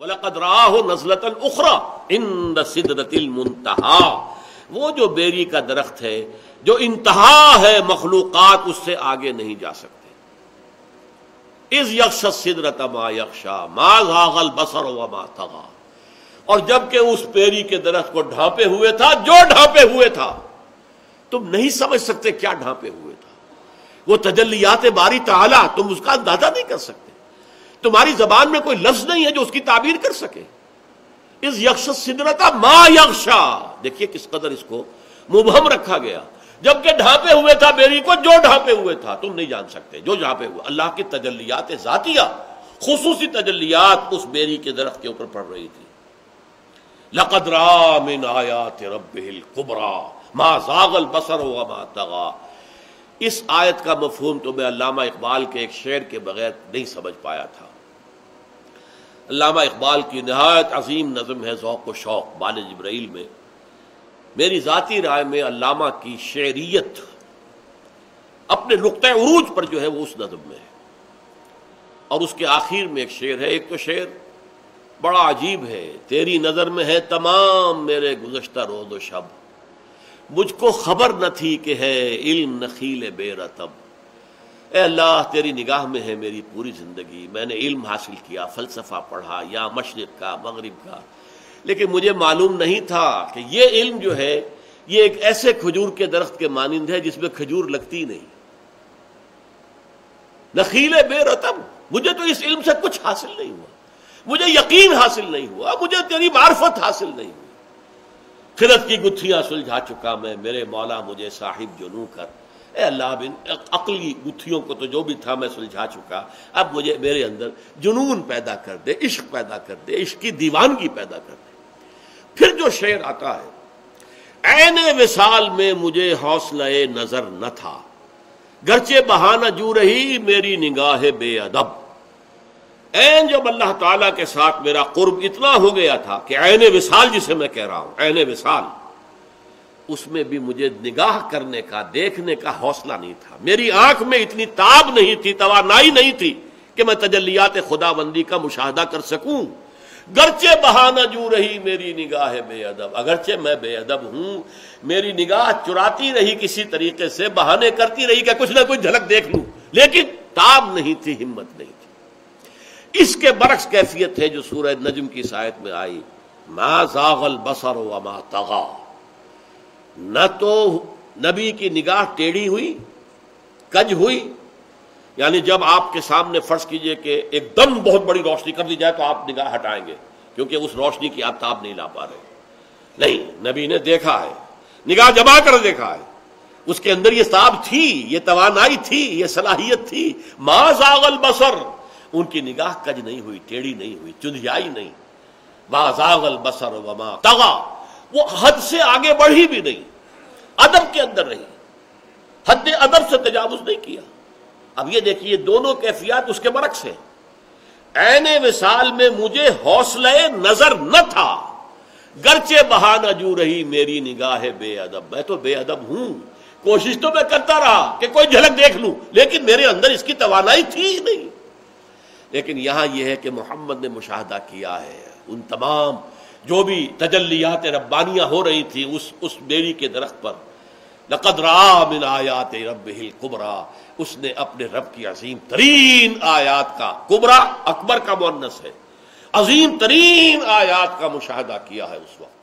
وَلَقَدْ رَآهُ نَزْلَةً أُخْرَى عِنْدَ سِدْرَةِ الْمُنْتَهَا وہ جو بیری کا درخت ہے، جو انتہا ہے مخلوقات، اس سے آگے نہیں جا سکتے۔ اس یکش سدرت ما یکشا ما زاغل بسر و ما تغا اور جبکہ اس پیری کے درخت کو ڈھانپے ہوئے تھا، جو ڈھانپے ہوئے تھا، تم نہیں سمجھ سکتے کیا ڈھانپے ہوئے تھا۔ وہ تجلیات باری تعالی، تم اس کا اندازہ نہیں کر سکتے۔ تمہاری زبان میں کوئی لفظ نہیں ہے جو اس کی تعبیر کر سکے۔ اس یکش سدرتا ما یکشا۔ دیکھیے کس قدر اس کو مبہم رکھا گیا۔ جبکہ ڈھانپے ہوئے تھا میری کو، جو ڈھانپے ہوئے تھا، تم نہیں جان سکتے۔ جو ڈھانپے ہوئے، اللہ کی تجلیات ذاتیہ، خصوصی تجلیات اس بیری کے درخت کے اوپر پڑ رہی تھی۔ لقد را من آیات رب القبرا ما زاغ البصر وما تغا اس آیت کا مفہوم تو میں علامہ اقبال کے ایک شعر کے بغیر نہیں سمجھ پایا تھا۔ علامہ اقبال کی نہایت عظیم نظم ہے، ذوق و شوق بال جبرائیل میں۔ میری ذاتی رائے میں علامہ کی شعریت اپنے نقطۂ عروج پر جو ہے وہ اس نظم میں ہے۔ اور اس کے آخر میں ایک شعر ہے، ایک تو شعر بڑا عجیب ہے، تیری نظر میں ہے تمام میرے گزشتہ روز و شب۔ مجھ کو خبر نہ تھی کہ ہے علم نخیل بے رتب۔ اے اللہ، تیری نگاہ میں ہے میری پوری زندگی۔ میں نے علم حاصل کیا، فلسفہ پڑھا، یا مشرق کا، مغرب کا۔ لیکن مجھے معلوم نہیں تھا کہ یہ علم جو ہے، یہ ایک ایسے کھجور کے درخت کے مانند ہے جس میں کھجور لگتی نہیں۔ نخیل بے رتب، مجھے تو اس علم سے کچھ حاصل نہیں ہوا۔ مجھے یقین حاصل نہیں ہوا، مجھے تیری معرفت حاصل نہیں ہوئی۔ خرد کی گتھیاں سلجھا چکا میں، میرے مولا مجھے صاحب جنو کر۔ اے اللہ بن عقلی گتھیوں کو تو جو بھی تھا میں سلجھا چکا۔ اب مجھے میرے اندر جنون پیدا کر دے، عشق پیدا کر دے، عشق کی دیوانگی پیدا کر دے۔ پھر جو شعر آتا ہے این وصال میں مجھے حوصلہ نظر نہ تھا، گرچہ بہانہ جو رہی میری نگاہ بے ادب۔ این جب اللہ تعالیٰ کے ساتھ میرا قرب اتنا ہو گیا تھا کہ عین وصال جسے میں کہہ رہا ہوں، عین وصال۔ اس میں بھی مجھے نگاہ کرنے کا، دیکھنے کا حوصلہ نہیں تھا۔ میری آنکھ میں اتنی تاب نہیں تھی، توانائی نہیں تھی کہ میں تجلیات خدا بندی کا مشاہدہ کر سکوں۔ گرچہ بہانہ جو رہی میری نگاہ بے ادب، اگرچہ میں بے ادب ہوں، میری نگاہ چراتی رہی کسی طریقے سے، بہانے کرتی رہی کہ کچھ نہ کچھ جھلک دیکھ لوں، لیکن تاب نہیں تھی، ہمت نہیں تھی۔ اس کے برعکس کیفیت ہے جو سورہ نجم کی سائت میں آئی، ما زاغل بسر و ما تغا نہ تو نبی کی نگاہ ٹیڑھی ہوئی، کج ہوئی۔ یعنی جب آپ کے سامنے فرض کیجیے کہ ایک دم بہت بڑی روشنی کر دی جائے تو آپ نگاہ ہٹائیں گے، کیونکہ اس روشنی کی آپ تاب نہیں لا پا رہے۔ نہیں، نبی نے دیکھا ہے، نگاہ جما کر دیکھا ہے۔ اس کے اندر یہ تاب تھی، یہ توانائی تھی، یہ صلاحیت تھی۔ ماضاغل بسر ان کی نگاہ کج نہیں ہوئی، ٹیڑھی نہیں ہوئی چندیائی نہیں۔ ماضاغل بسر وما تغا وہ حد سے آگے بڑھی بھی نہیں۔ ادب کے اندر رہی۔ حد ادب سے تجاوز نہیں کیا۔ اب یہ دیکھیے دونوں کیفیات اس کے برعکس ہیں۔ این وصال میں مجھے حوصلہ نظر نہ تھا۔ گرچہ بہانہ جو رہی میری نگاہ بے ادب۔ میں تو بے ادب ہوں۔ کوشش تو میں کرتا رہا کہ کوئی جھلک دیکھ لوں، لیکن میرے اندر اس کی توانائی تھی نہیں۔ لیکن یہاں یہ ہے کہ محمد نے مشاہدہ کیا ہے۔ ان تمام جو بھی تجلیات ربانیاں ہو رہی تھی، اس اس بیری کے درخت پر۔ لقد را من آیات رب القبرا اس نے اپنے رب کی عظیم ترین آیات کا، کبرا اکبر کا مونس ہے۔ عظیم ترین آیات کا مشاہدہ کیا ہے اس وقت۔